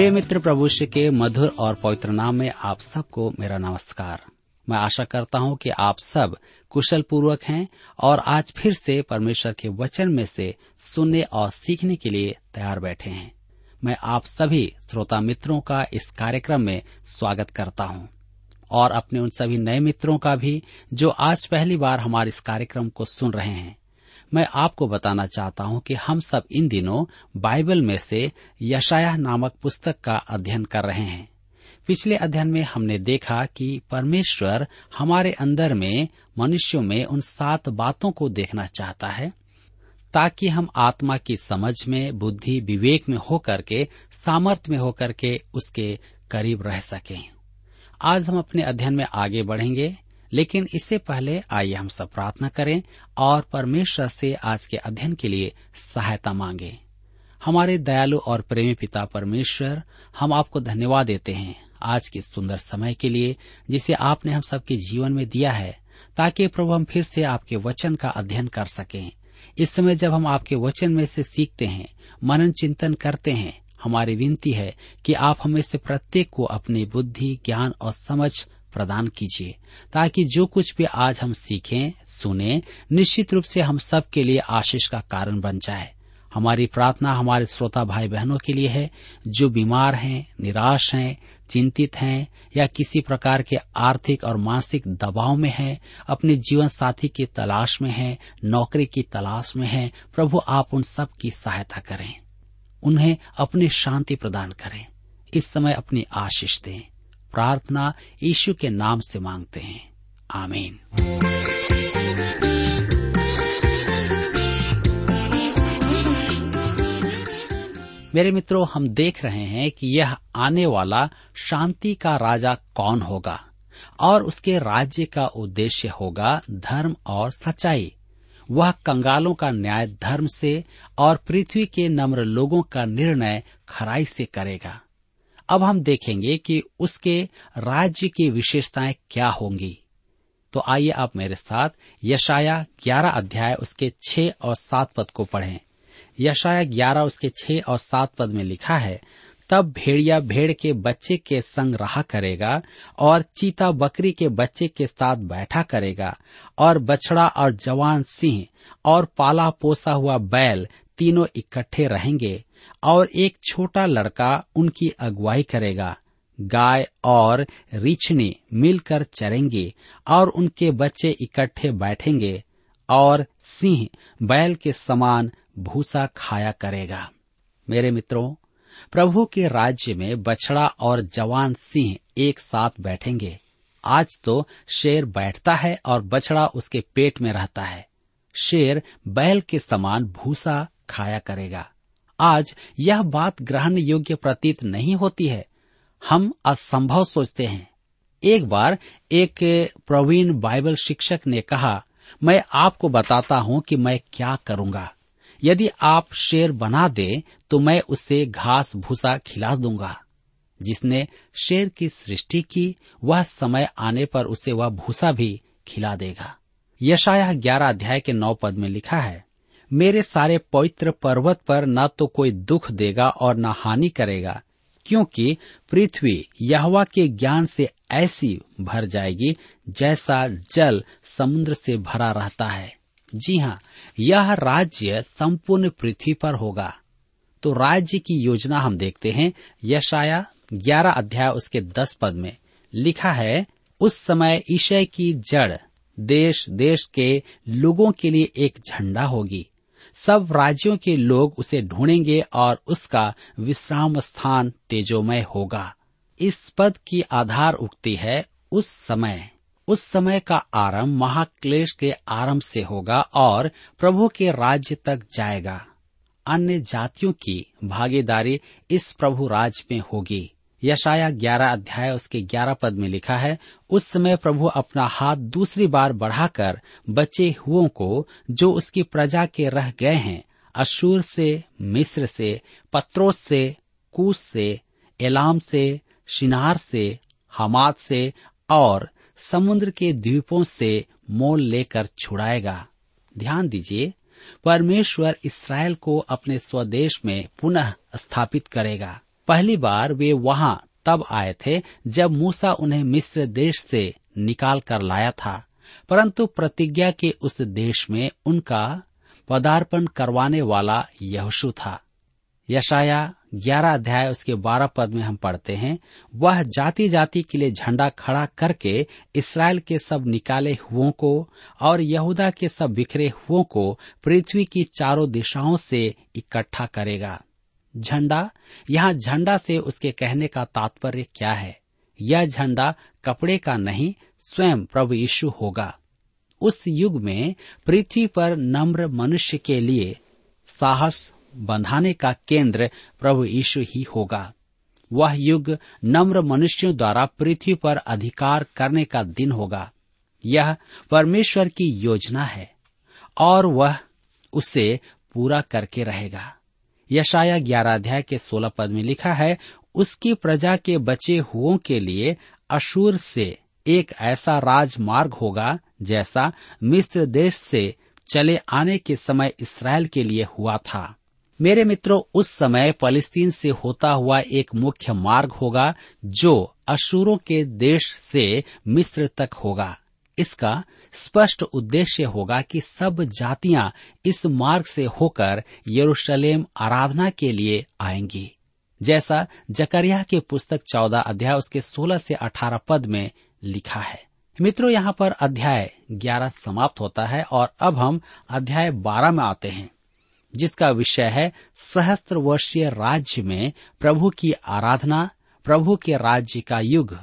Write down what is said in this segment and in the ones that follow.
प्रिय मित्र प्रभु श्री के मधुर और पवित्र नाम में आप सबको मेरा नमस्कार। मैं आशा करता हूँ कि आप सब कुशल पूर्वक हैं और आज फिर से परमेश्वर के वचन में से सुनने और सीखने के लिए तैयार बैठे हैं। मैं आप सभी श्रोता मित्रों का इस कार्यक्रम में स्वागत करता हूँ और अपने उन सभी नए मित्रों का भी जो आज पहली बार हमारे इस कार्यक्रम को सुन रहे हैं। मैं आपको बताना चाहता हूँ कि हम सब इन दिनों बाइबल में से यशाया नामक पुस्तक का अध्ययन कर रहे हैं। पिछले अध्ययन में हमने देखा कि परमेश्वर हमारे अंदर में, मनुष्यों में उन सात बातों को देखना चाहता है, ताकि हम आत्मा की समझ में, बुद्धि, विवेक में होकर के सामर्थ्य में होकर के उसके करीब रह सकें। आज हम अपने अध्ययन में आगे बढ़ेंगे। लेकिन इससे पहले आइए हम सब प्रार्थना करें और परमेश्वर से आज के अध्ययन के लिए सहायता मांगे। हमारे दयालु और प्रेमी पिता परमेश्वर, हम आपको धन्यवाद देते हैं आज के सुंदर समय के लिए जिसे आपने हम सबके जीवन में दिया है, ताकि प्रभु हम फिर से आपके वचन का अध्ययन कर सकें। इस समय जब हम आपके वचन में से सीखते हैं, मनन चिंतन करते हैं, हमारी विनती है कि आप हमें से प्रत्येक को अपनी बुद्धि, ज्ञान और समझ प्रदान कीजिए, ताकि जो कुछ भी आज हम सीखें, सुने, निश्चित रूप से हम सब के लिए आशीष का कारण बन जाए। हमारी प्रार्थना हमारे श्रोता भाई बहनों के लिए है, जो बीमार हैं, निराश हैं, चिंतित हैं, या किसी प्रकार के आर्थिक और मानसिक दबाव में हैं, अपने जीवन साथी की तलाश में हैं, नौकरी की तलाश में हैं, प्रभु आप उन सब की सहायता करें। उन्हें अपनी शांति प्रदान करें। इस समय अपनी आशीष दें। प्रार्थना यीशु के नाम से मांगते हैं। आमीन। मेरे मित्रों, हम देख रहे हैं कि यह आने वाला शांति का राजा कौन होगा और उसके राज्य का उद्देश्य होगा धर्म और सच्चाई। वह कंगालों का न्याय धर्म से और पृथ्वी के नम्र लोगों का निर्णय खराई से करेगा। अब हम देखेंगे कि उसके राज्य की विशेषताएँ क्या होंगी। तो आइए आप मेरे साथ यशाया ग्यारह अध्याय उसके छह और सात पद को पढ़ें। यशाया ग्यारह उसके छह और सात पद में लिखा है, तब भेड़िया भेड़ के बच्चे के संग रहा करेगा और चीता बकरी के बच्चे के साथ बैठा करेगा और बछड़ा और जवान सिंह और पाला पोसा हुआ बैल तीनों इकट्ठे रहेंगे। और एक छोटा लड़का उनकी अगुवाई करेगा। गाय और रिछनी मिलकर चरेंगे और उनके बच्चे इकट्ठे बैठेंगे और सिंह बैल के समान भूसा खाया करेगा। मेरे मित्रों, प्रभु के राज्य में बछड़ा और जवान सिंह एक साथ बैठेंगे। आज तो शेर बैठता है और बछड़ा उसके पेट में रहता है। शेर बैल के समान भूसा खाया करेगा। आज यह बात ग्रहण योग्य प्रतीत नहीं होती है। हम असंभव सोचते हैं। एक बार एक प्रवीण बाइबल शिक्षक ने कहा, मैं आपको बताता हूँ कि मैं क्या करूँगा। यदि आप शेर बना दे तो मैं उसे घास भूसा खिला दूँगा। जिसने शेर की सृष्टि की, वह समय आने पर उसे वह भूसा भी खिला देगा। यशाया ग्यारह अध्याय के नौ पद में लिखा है मेरे सारे पवित्र पर्वत पर न तो कोई दुख देगा और न हानि करेगा, क्योंकि पृथ्वी यहवा के ज्ञान से ऐसी भर जाएगी जैसा जल समुद्र से भरा रहता है। जी हाँ यह राज्य संपूर्ण पृथ्वी पर होगा। तो राज्य की योजना हम देखते हैं, यशाया ग्यारह अध्याय उसके दस पद में लिखा है, उस समय ईशय की जड़ देश देश के लोगों के लिए एक झंडा होगी। सब राज्यों के लोग उसे ढूंढेंगे और उसका विश्राम स्थान तेजोमय होगा। इस पद की आधार उक्ति है उस समय। उस समय का आरंभ महाक्लेश के आरंभ से होगा और प्रभु के राज्य तक जाएगा। अन्य जातियों की भागीदारी इस प्रभु राज में होगी। यशाया ग्यारह अध्याय उसके ग्यारह पद में लिखा है, उस समय प्रभु अपना हाथ दूसरी बार बढ़ाकर बचे हुओं को, जो उसकी प्रजा के रह गए हैं अशूर से, मिस्र से, पत्रोस से, कूस से, एलाम से, शिनार से हमाद से और समुद्र के द्वीपों से मोल लेकर छुड़ाएगा। ध्यान दीजिए, परमेश्वर इसराइल को अपने स्वदेश में पुनः स्थापित करेगा। पहली बार वे वहाँ तब आए थे जब मूसा उन्हें मिस्र देश से निकाल कर लाया था, परंतु प्रतिज्ञा के उस देश में उनका पदार्पण करवाने वाला यहोशु था। यशाया ग्यारह अध्याय उसके बारह पद में हम पढ़ते हैं, वह जाति जाति के लिए झंडा खड़ा करके इसराइल के सब निकाले हुओं को और यहूदा के सब बिखरे हुओं को पृथ्वी की चारों दिशाओं से इकट्ठा करेगा। झंडा? यहाँ झंडा से उसके कहने का तात्पर्य क्या है? यह झंडा कपड़े का नहीं, स्वयं प्रभु यीशु होगा। उस युग में पृथ्वी पर नम्र मनुष्य के लिए साहस बंधाने का केंद्र प्रभु यीशु ही होगा। वह युग नम्र मनुष्यों द्वारा पृथ्वी पर अधिकार करने का दिन होगा। यह परमेश्वर की योजना है और वह उसे पूरा करके रहेगा। यशाया ग्यारह अध्याय के सोलह पद में लिखा है, उसकी प्रजा के बचे हुओं के लिए अशूर से एक ऐसा राजमार्ग होगा, जैसा मिस्र देश से चले आने के समय इसराइल के लिए हुआ था। मेरे मित्रों, उस समय फलस्तीन से होता हुआ एक मुख्य मार्ग होगा, जो अशूरों के देश से मिस्र तक होगा। इसका स्पष्ट उद्देश्य होगा कि सब जातियाँ इस मार्ग से होकर यरूशलेम आराधना के लिए आएँगी। जैसा जकरिया के पुस्तक चौदह अध्याय उसके सोलह से अठारह पद में लिखा है। मित्रों, यहाँ पर अध्याय ग्यारह समाप्त होता है और अब हम अध्याय बारह में आते हैं, जिसका विषय है सहस्त्र वर्षीय राज्य में प्रभु की आराधना, प्रभु के राज्य का युग।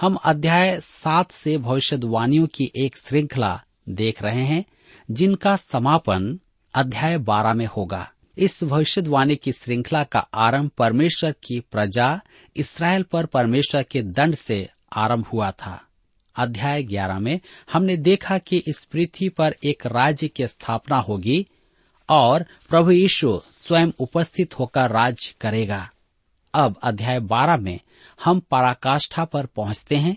हम अध्याय सात से भविष्यवाणियों की एक श्रृंखला देख रहे हैं, जिनका समापन अध्याय बारह में होगा। इस भविष्यवाणी की श्रृंखला का आरंभ परमेश्वर की प्रजा इसराइल पर परमेश्वर के दंड से आरंभ हुआ था। अध्याय ग्यारह में हमने देखा कि इस पृथ्वी पर एक राज्य की स्थापना होगी और प्रभु यीशु स्वयं उपस्थित होकर राज करेगा। अब अध्याय बारह में हम पराकाष्ठा पर पहुँचते हैं।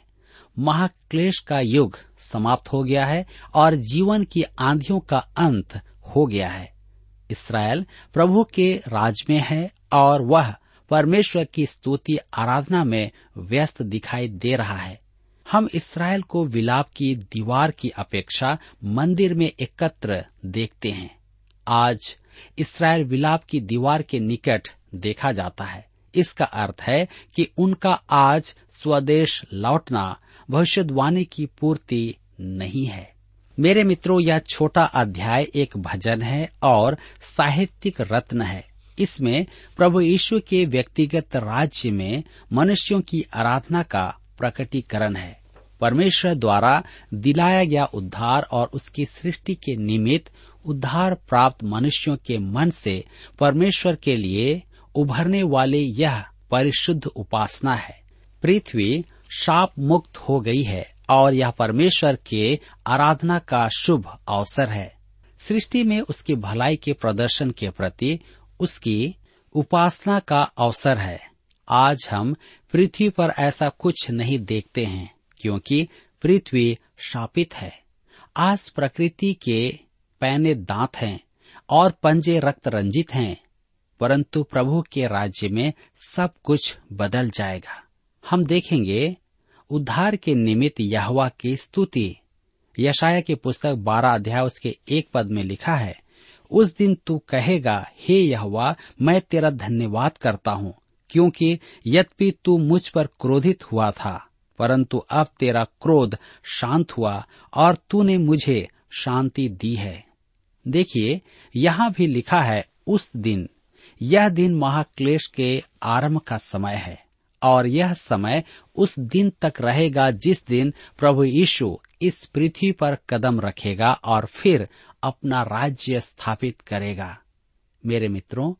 महाक्लेश का युग समाप्त हो गया है और जीवन की आंधियों का अंत हो गया है। इसराइल प्रभु के राज में है और वह परमेश्वर की स्तुति आराधना में व्यस्त दिखाई दे रहा है। हम इसराइल को विलाप की दीवार की अपेक्षा मंदिर में एकत्र देखते हैं। आज इसराइल विलाप की दीवार के निकट देखा जाता है। इसका अर्थ है कि उनका आज स्वदेश लौटना भविष्यवाणी की पूर्ति नहीं है। मेरे मित्रों, यह छोटा अध्याय एक भजन है और साहित्यिक रत्न है। इसमें प्रभु यीशु के व्यक्तिगत राज्य में मनुष्यों की आराधना का प्रकटीकरण है। परमेश्वर द्वारा दिलाया गया उद्धार और उसकी सृष्टि के निमित्त उद्धार प्राप्त मनुष्यों के मन से परमेश्वर के लिए उभरने वाली यह परिशुद्ध उपासना है। पृथ्वी शाप मुक्त हो गई है और यह परमेश्वर के आराधना का शुभ अवसर है। सृष्टि में उसकी भलाई के प्रदर्शन के प्रति उसकी उपासना का अवसर है। आज हम पृथ्वी पर ऐसा कुछ नहीं देखते हैं, क्योंकि पृथ्वी शापित है। आज प्रकृति के पैने दांत हैं और पंजे रक्त रंजित हैं। परंतु प्रभु के राज्य में सब कुछ बदल जाएगा। हम देखेंगे, उद्धार के निमित्त यहवा की स्तुति। यशाया की पुस्तक बारह अध्याय उसके एक पद में लिखा है, उस दिन तू कहेगा, हे यहवा, मैं तेरा धन्यवाद करता हूँ, क्योंकि यद्यपि तू मुझ पर क्रोधित हुआ था, परंतु अब तेरा क्रोध शांत हुआ और तूने मुझे शांति दी है। देखिए, यहाँ भी लिखा है, उस दिन यह दिन महाक्लेश के आरंभ का समय है, और यह समय उस दिन तक रहेगा जिस दिन प्रभु यीशु इस पृथ्वी पर कदम रखेगा और फिर अपना राज्य स्थापित करेगा। मेरे मित्रों,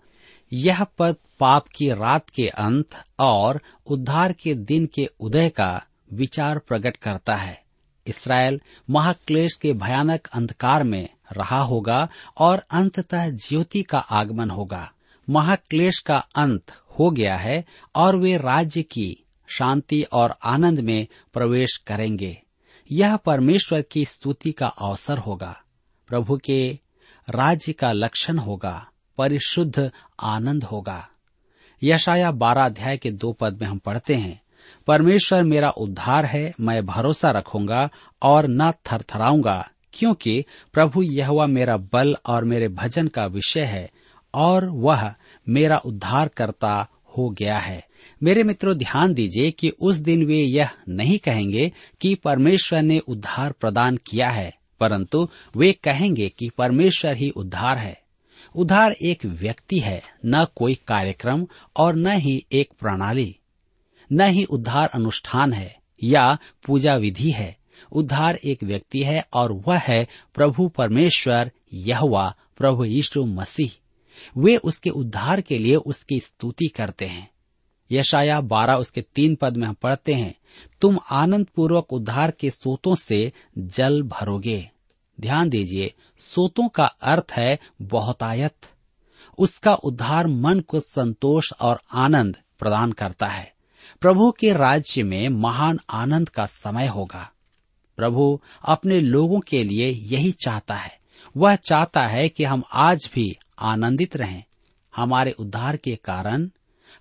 यह पद पाप की रात के अंत और उद्धार के दिन के उदय का विचार प्रकट करता है। इसराइल महाक्लेश के भयानक अंधकार में रहा होगा और अंततः ज्योति का आगमन होगा। महाक्लेश का अंत हो गया है और वे राज्य की शांति और आनंद में प्रवेश करेंगे। यह परमेश्वर की स्तुति का अवसर होगा। प्रभु के राज्य का लक्षण होगा, परिशुद्ध आनंद होगा। यशाया बारह अध्याय के दो पद में हम पढ़ते हैं, परमेश्वर मेरा उद्धार है, मैं भरोसा रखूँगा और न थरथराऊँगा, क्योंकि प्रभु यह मेरा बल और मेरे भजन का विषय है और वह मेरा उद्धार करता हो गया है। मेरे मित्रों, ध्यान दीजिए कि उस दिन वे यह नहीं कहेंगे कि परमेश्वर ने उद्धार प्रदान किया है, परंतु वे कहेंगे कि परमेश्वर ही उद्धार है। उद्धार एक व्यक्ति है, न कोई कार्यक्रम और न ही एक प्रणाली। न ही उद्धार अनुष्ठान है या पूजा विधि है। उद्धार एक व्यक्ति है और वह है प्रभु परमेश्वर यहवा, प्रभु यीशु मसीह। वे उसके उद्धार के लिए उसकी स्तुति करते हैं। यशाया बारह उसके तीन पद में हम पढ़ते हैं, तुम आनंद पूर्वक उद्धार के सोतों से जल भरोगे। ध्यान दीजिए, सोतों का अर्थ है बहुतायत। उसका उद्धार मन को संतोष और आनंद प्रदान करता है। प्रभु के राज्य में महान आनंद का समय होगा। प्रभु अपने लोगों के लिए यही चाहता है। वह चाहता है कि हम आज भी आनंदित रहें। हमारे उद्धार के कारण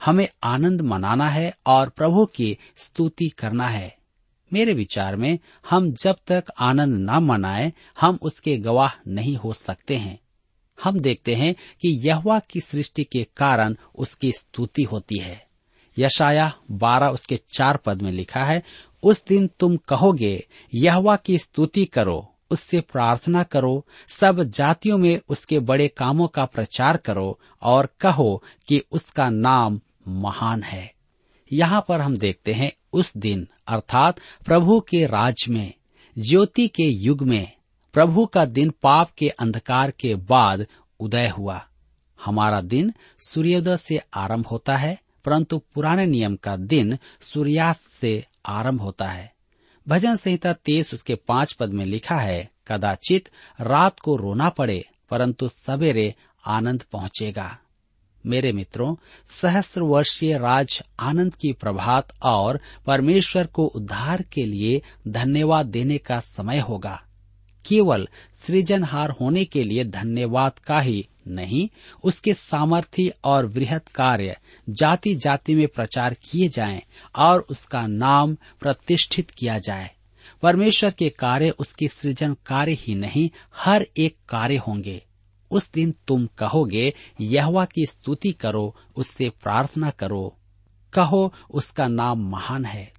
हमें आनंद मनाना है और प्रभु की स्तुति करना है। मेरे विचार में हम जब तक आनंद न मनाएँ, हम उसके गवाह नहीं हो सकते हैं। हम देखते हैं कि यहवा की सृष्टि के कारण उसकी स्तुति होती है। यशाया बारह उसके चार पद में लिखा है, उस दिन तुम कहोगे, यहवा की स्तुति करो उससे प्रार्थना करो, सब जातियों में उसके बड़े कामों का प्रचार करो और कहो कि उसका नाम महान है। यहाँ पर हम देखते हैं उस दिन, अर्थात प्रभु के राज में, ज्योति के युग में, प्रभु का दिन पाप के अंधकार के बाद उदय हुआ। हमारा दिन सूर्योदय से आरंभ होता है, परंतु पुराने नियम का दिन सूर्यास्त से आरंभ होता है। भजन संहिता तेईस उसके पाँच पद में लिखा है, कदाचित रात को रोना पड़े, परंतु सवेरे आनंद पहुंचेगा। मेरे मित्रों सहस्र वर्षीय राज आनंद की प्रभात और परमेश्वर को उद्धार के लिए धन्यवाद देने का समय होगा। केवल सृजनहार होने के लिए धन्यवाद का ही नहीं, उसके सामर्थ्य और वृहत कार्य जाति जाति में प्रचार किए जाएँ और उसका नाम प्रतिष्ठित किया जाए। परमेश्वर के कार्य उसके सृजन कार्य ही नहीं, हर एक कार्य होंगे। उस दिन तुम कहोगे, यहवा की स्तुति करो, उससे प्रार्थना करो। कहो, उसका नाम महान है।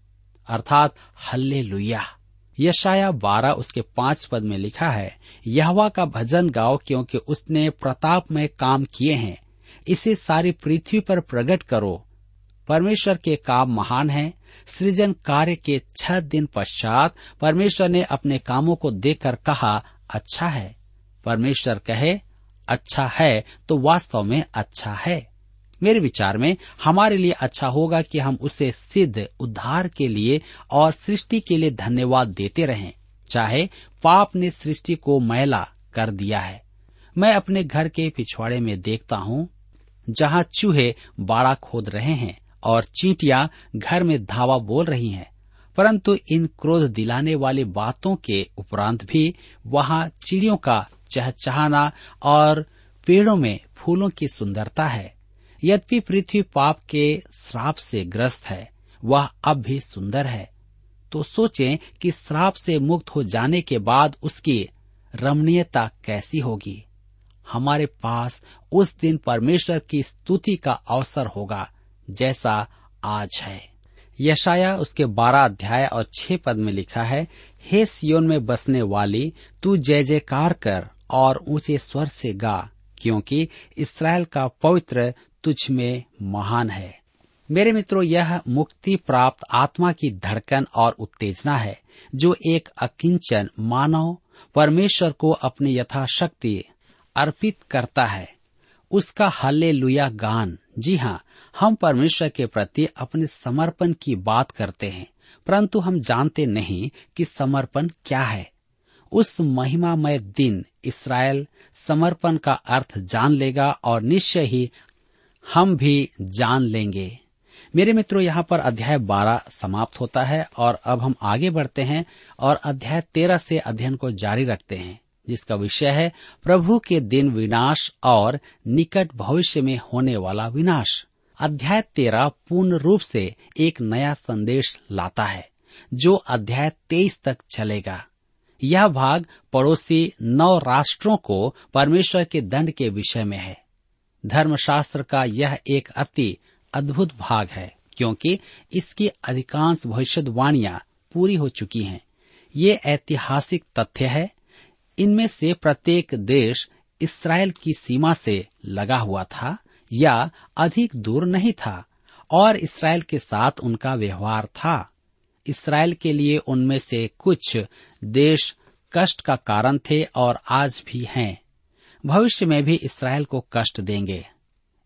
अर्थात हल्ले लुया यशाया बारह उसके पाँच पद में लिखा है, यहवा का भजन गाओ क्योंकि उसने प्रताप में काम किए हैं। इसे सारी पृथ्वी पर प्रकट करो। परमेश्वर के काम महान है, सृजन कार्य के छह दिन पश्चात परमेश्वर ने अपने कामों को देखकर कहा अच्छा है। परमेश्वर कहे अच्छा है तो वास्तव में अच्छा है। मेरे विचार में हमारे लिए अच्छा होगा कि हम उसे सिद्ध, उद्धार के लिए और सृष्टि के लिए धन्यवाद देते रहें। चाहे पाप ने सृष्टि को मैला कर दिया है। मैं अपने घर के पिछवाड़े में देखता हूँ, जहाँ चूहे बाड़ा खोद रहे हैं और चींटियाँ घर में धावा बोल रही हैं। परंतु इन क्रोध दिलाने वाली बातों के उपरांत भी वहाँ चिड़ियों का चहचहाना और पेड़ों में फूलों की सुंदरता है। यद्यपि पृथ्वी पाप के श्राप से ग्रस्त है, वह अब भी सुंदर है। तो सोचें कि श्राप से मुक्त हो जाने के बाद उसकी रमणीयता कैसी होगी। हमारे पास उस दिन परमेश्वर की स्तुति का अवसर होगा, जैसा आज है। यशाया उसके बारह अध्याय और छह पद में लिखा है, हे सियोन में बसने वाली, तू जय जयकार कर और ऊँचे स्वर से गा, क्योंकि इसराइल का पवित्र तुझ में महान है। मेरे मित्रों, यह मुक्ति प्राप्त आत्मा की धड़कन और उत्तेजना है, जो एक अकिंचन मानव परमेश्वर को अपनी यथाशक्ति अर्पित करता है। उसका हल्ले लुया गान, जी हाँ हम परमेश्वर के प्रति अपने समर्पण की बात करते हैं, परंतु हम जानते नहीं कि समर्पण क्या है। उस महिमामय दिन इसराइल समर्पण का अर्थ जान लेगा और निश्चय ही हम भी जान लेंगे। मेरे मित्रों, यहाँ पर अध्याय बारह समाप्त होता है और अब हम आगे बढ़ते हैं और अध्याय तेरह से अध्ययन को जारी रखते हैं, जिसका विषय है प्रभु के दिन विनाश और निकट भविष्य में होने वाला विनाश। अध्याय तेरह पूर्ण रूप से एक नया संदेश लाता है, जो अध्याय तेईस तक चलेगा। यह भाग पड़ोसी नौ राष्ट्रों को परमेश्वर के दंड के विषय में है। धर्मशास्त्र का यह एक अति अद्भुत भाग है, क्योंकि इसकी अधिकांश भविष्यवाणियाँ पूरी हो चुकी हैं। ये ऐतिहासिक तथ्य है। इनमें से प्रत्येक देश इसराइल की सीमा से लगा हुआ था, या अधिक दूर नहीं था, और इसराइल के साथ उनका व्यवहार था। इसराइल के लिए उनमें से कुछ देश कष्ट का कारण थे और आज भी हैं। भविष्य में भी इसराइल को कष्ट देंगे।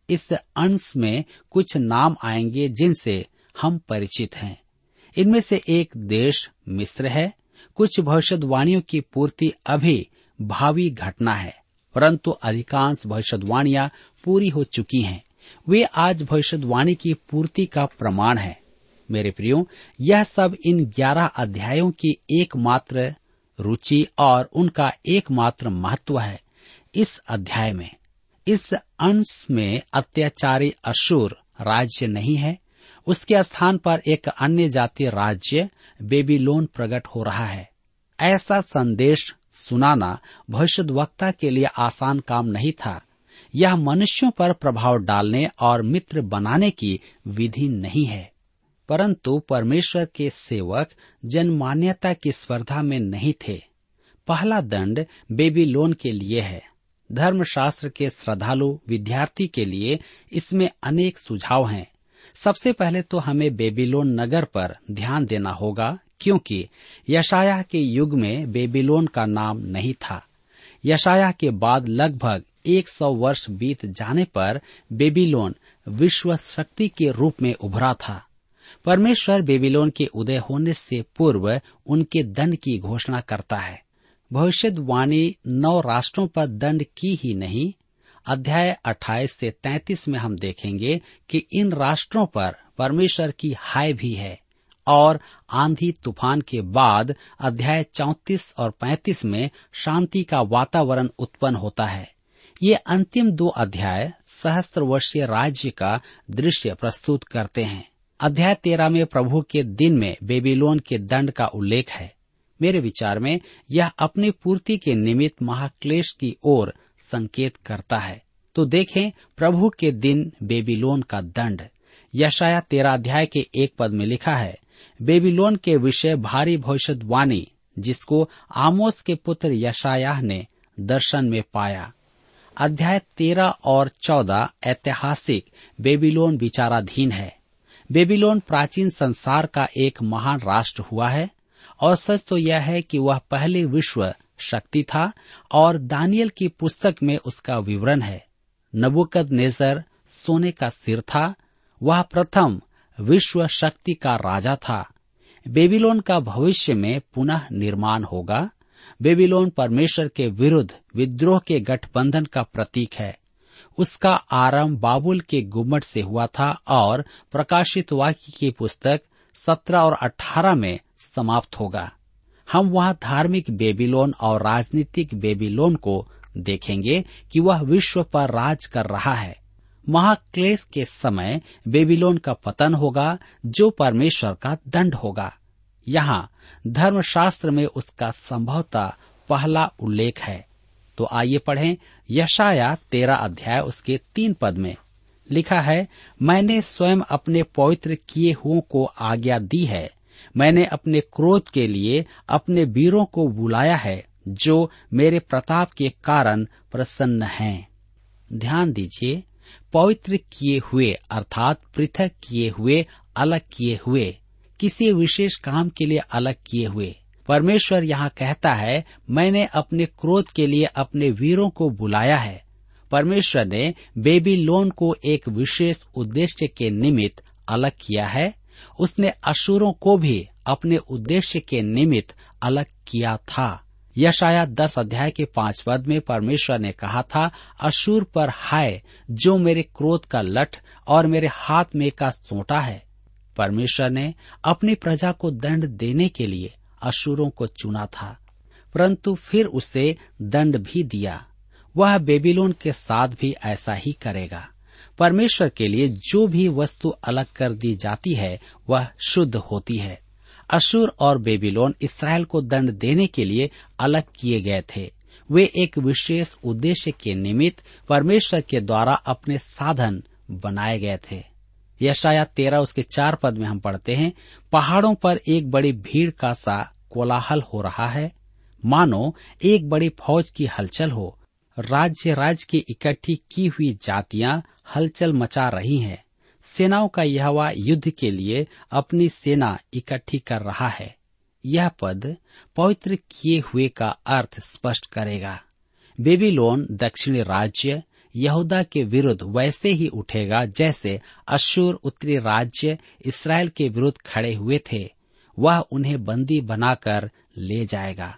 इस अंश में कुछ नाम आएँगे जिनसे हम परिचित हैं। इनमें से एक देश मिस्र है। कुछ भविष्यवाणियों की पूर्ति अभी भावी घटना है, परंतु अधिकांश भविष्यवाणियाँ पूरी हो चुकी हैं। वे आज भविष्यवाणी की पूर्ति का प्रमाण है। मेरे प्रियो, यह सब इन ग्यारह अध्यायों की एकमात्र रुचि और उनका एकमात्र महत्व है। इस अध्याय में, इस अंश में अत्याचारी अशुर राज्य नहीं है। उसके स्थान पर एक अन्य जातीय राज्य बेबीलोन प्रकट हो रहा है। ऐसा संदेश सुनाना भविष्य वक्ता के लिए आसान काम नहीं था। यह मनुष्यों पर प्रभाव डालने और मित्र बनाने की विधि नहीं है। परंतु परमेश्वर के सेवक जनमान्यता की स्पर्धा में नहीं थे। पहला दंड बेबीलोन के लिए है। धर्मशास्त्र के श्रद्धालु विद्यार्थी के लिए इसमें अनेक सुझाव हैं। सबसे पहले तो हमें बेबीलोन नगर पर ध्यान देना होगा, क्योंकि यशाया के युग में बेबीलोन का नाम नहीं था। यशाया के बाद लगभग एक सौ वर्ष बीत जाने पर बेबीलोन विश्व शक्ति के रूप में उभरा था। परमेश्वर बेबीलोन के उदय होने से पूर्व उनके दंड की घोषणा करता है। भविष्यवाणी नौ राष्ट्रों पर दंड की ही नहीं, अध्याय 28 से 33 में हम देखेंगे कि इन राष्ट्रों पर परमेश्वर की हाय भी है, और आंधी तूफ़ान के बाद अध्याय 34 और 35 में शांति का वातावरण उत्पन्न होता है। ये अंतिम दो अध्याय सहस्त्र वर्षीय राज्य का दृश्य प्रस्तुत करते हैं। अध्याय तेरह में प्रभु के दिन में बेबीलोन के दंड का उल्लेख है। मेरे विचार में यह अपनी पूर्ति के निमित्त महाक्लेश की ओर संकेत करता है। तो देखें, प्रभु के दिन बेबीलोन का दंड। यशाया तेरा अध्याय के एक पद में लिखा है, बेबीलोन के विषय भारी भविष्यवाणी, जिसको आमोस के पुत्र यशाया ने दर्शन में पाया। अध्याय तेरह और चौदह ऐतिहासिक बेबीलोन विचाराधीन है। बेबीलोन प्राचीन संसार का एक महान राष्ट्र हुआ है और सच तो यह है कि वह पहले विश्व शक्ति था और दानियल की पुस्तक में उसका विवरण है। नबुकद नेजर सोने का सिर था। वह प्रथम विश्व शक्ति का राजा था। बेबीलोन का भविष्य में पुनः निर्माण होगा। बेबीलोन परमेश्वर के विरुद्ध विद्रोह के गठबंधन का प्रतीक है। उसका आरंभ बाबुल के गुम्मट से हुआ था और प्रकाशित वाक्य की पुस्तक सत्रह और अठारह में समाप्त होगा। हम वहाँ धार्मिक बेबीलोन और राजनीतिक बेबीलोन को देखेंगे कि वह विश्व पर राज कर रहा है। महाक्लेश के समय बेबीलोन का पतन होगा, जो परमेश्वर का दंड होगा। यहाँ धर्मशास्त्र में उसका संभवतः पहला उल्लेख है। तो आइए पढ़ें यशाया तेरा अध्याय उसके तीन पद में। लिखा है, मैंने स्वयं अपने पवित्र किए हुओं को आज्ञा दी है मैंने अपने क्रोध के लिए अपने वीरों को बुलाया है, जो मेरे प्रताप के कारण प्रसन्न हैं। ध्यान दीजिए, पवित्र किए हुए, अर्थात पृथक किए हुए, अलग किए हुए, किसी विशेष काम के लिए अलग किए हुए। परमेश्वर यहाँ कहता है, मैंने अपने क्रोध के लिए अपने वीरों को बुलाया है। परमेश्वर ने बेबी लोन को एक विशेष उद्देश्य के निमित्त अलग किया है उसने अशुरों को भी अपने उद्देश्य के निमित्त अलग किया था। यशाया दस अध्याय के पाँच पद में परमेश्वर ने कहा था, अशुर पर हाय, जो मेरे क्रोध का लठ और मेरे हाथ में का सोटा है। परमेश्वर ने अपनी प्रजा को दंड देने के लिए अशुरों को चुना था, परंतु फिर उसे दंड भी दिया। वह बेबीलोन के साथ भी ऐसा ही करेगा। परमेश्वर के लिए जो भी वस्तु अलग कर दी जाती है, वह शुद्ध होती है। अशुर और बेबीलोन इसराइल को दंड देने के लिए अलग किए गए थे। वे एक विशेष उद्देश्य के निमित्त परमेश्वर के द्वारा अपने साधन बनाए गए थे। यशाया तेरह उसके चार पद में हम पढ़ते हैं, पहाड़ों पर एक बड़ी भीड़ का सा कोलाहल हो रहा है। मानो, एक बड़ी फौज की हलचल हो राज्य राज्य की इकट्ठी की हुई जातियाँ हलचल मचा रही हैं। सेनाओं का यहवा युद्ध के लिए अपनी सेना इकट्ठी कर रहा है। यह पद पवित्र किए हुए का अर्थ स्पष्ट करेगा। बेबीलोन दक्षिणी राज्य यहूदा के विरुद्ध वैसे ही उठेगा जैसे अशूर उत्तरी राज्य इसराइल के विरुद्ध खड़े हुए थे। वह उन्हें बंदी बनाकर ले जाएगा।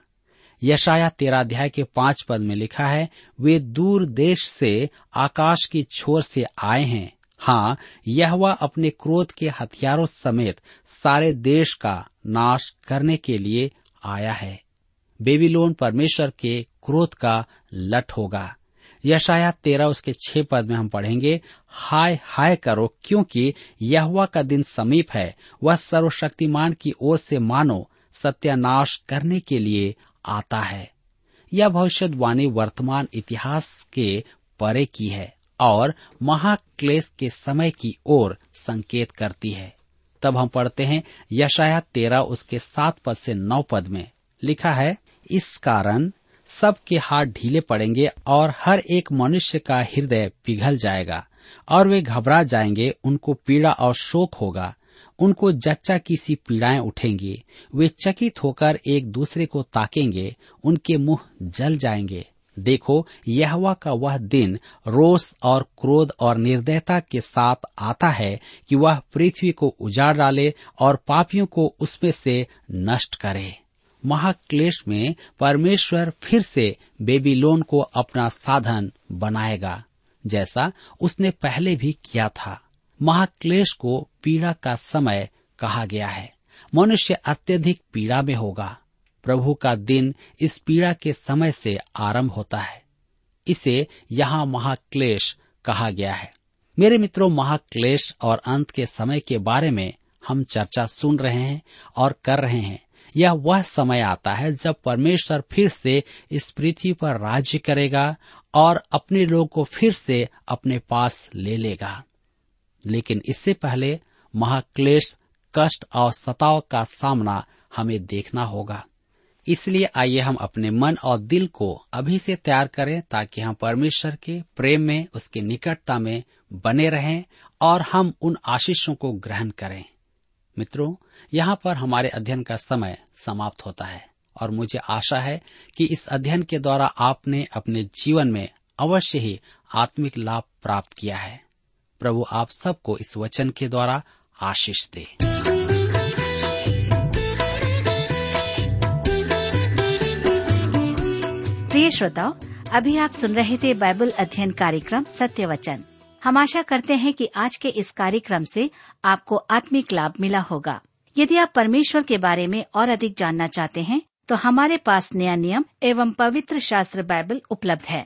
यशाया तेरा अध्याय के पाँच पद में लिखा है, वे दूर देश से आकाश की छोर से आए हैं। हाँ यह अपने क्रोध के हथियारों समेत सारे देश का नाश करने के लिए आया है। बेबीलोन परमेश्वर के क्रोध का लट होगा। यशाया तेरह उसके छह पद में हम पढ़ेंगे, हाय हाय करो, क्योंकि यहुआ का दिन समीप है, वह सर्वशक्तिमान की ओर से मानो सत्यानाश करने के लिए आता है। यह भविष्यवाणी वर्तमान इतिहास के परे की है और महाक्लेश के समय की ओर संकेत करती है। तब हम पढ़ते हैं यशाया तेरह उसके सात पद से नौ पद में लिखा है, इस कारण सबके हाथ ढीले पड़ेंगे और हर एक मनुष्य का हृदय पिघल जाएगा और वे घबरा जाएँगे, उनको पीड़ा और शोक होगा। उनको जच्चा की सी पीड़ाएँ उठेंगी। वे चकित होकर एक दूसरे को ताकेंगे, उनके मुँह जल जाएँगे। देखो, यहवा का वह दिन रोष और क्रोध और निर्दयता के साथ आता है कि वह पृथ्वी को उजाड़ डाले और पापियों को उसमें से नष्ट करे। महाक्लेश में परमेश्वर फिर से बेबीलोन को अपना साधन बनाएगा, जैसा उसने पहले भी किया था। महाक्लेश को पीड़ा का समय कहा गया है। मनुष्य अत्यधिक पीड़ा में होगा। प्रभु का दिन इस पीड़ा के समय से आरंभ होता है। इसे यहाँ महाक्लेश कहा गया है। मेरे मित्रों, महाक्लेश और अंत के समय के बारे में हम चर्चा सुन रहे हैं और कर रहे हैं। यह वह समय आता है जब परमेश्वर फिर से इस पृथ्वी पर राज्य करेगा और अपने लोग को फिर से अपने पास ले लेगा। लेकिन इससे पहले महाक्लेश कष्ट और सताव का सामना हमें देखना होगा। इसलिए आइए हम अपने मन और दिल को अभी से तैयार करें ताकि हम परमेश्वर के प्रेम में, उसकी निकटता में बने रहें और हम उन आशीषों को ग्रहण करें। मित्रों, यहाँ पर हमारे अध्ययन का समय समाप्त होता है और मुझे आशा है कि इस अध्ययन के द्वारा आपने अपने जीवन में अवश्य ही आत्मिक लाभ प्राप्त किया है। प्रभु आप सबको इस वचन के द्वारा आशीष दे। प्रिय श्रोताओ, अभी आप सुन रहे थे बाइबल अध्ययन कार्यक्रम सत्य वचन हम आशा करते हैं कि आज के इस कार्यक्रम से आपको आत्मिक लाभ मिला होगा। यदि आप परमेश्वर के बारे में और अधिक जानना चाहते हैं तो हमारे पास नया नियम एवं पवित्र शास्त्र बाइबल उपलब्ध है।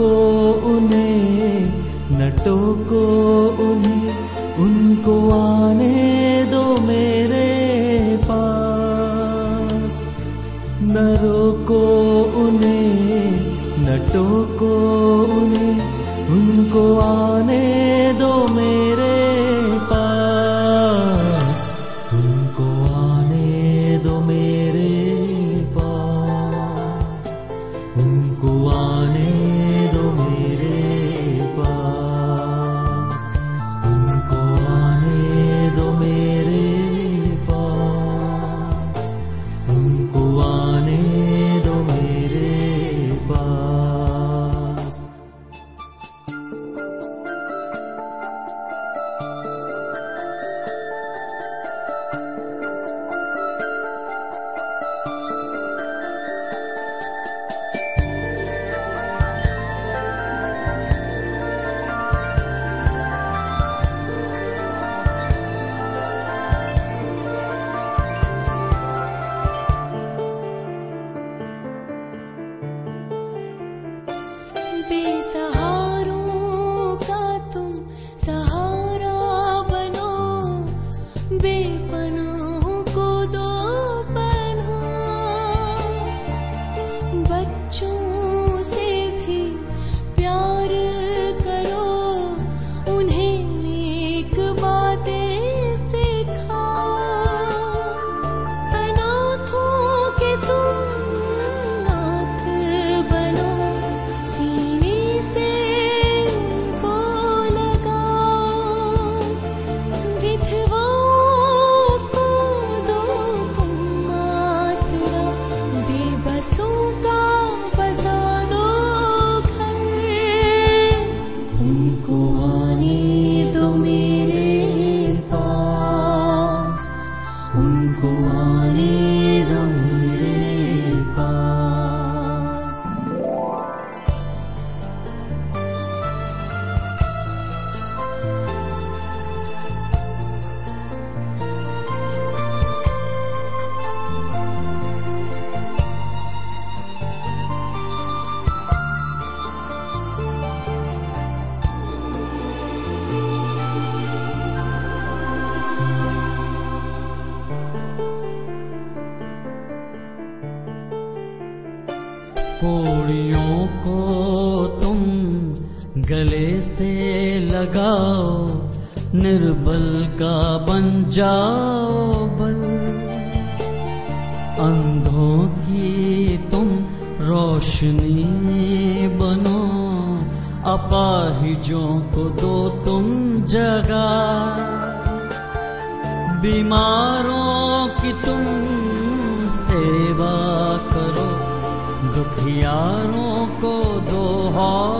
रोको उन्हें न टोको उन्हें उनको आने कोड़ियों को तुम गले से लगाओ, निर्बल का बन जाओ बल। अंधों की तुम रोशनी बनो, अपाहिजों को दो तुम जगा। बीमारों की तुम दुखियारों को दोहा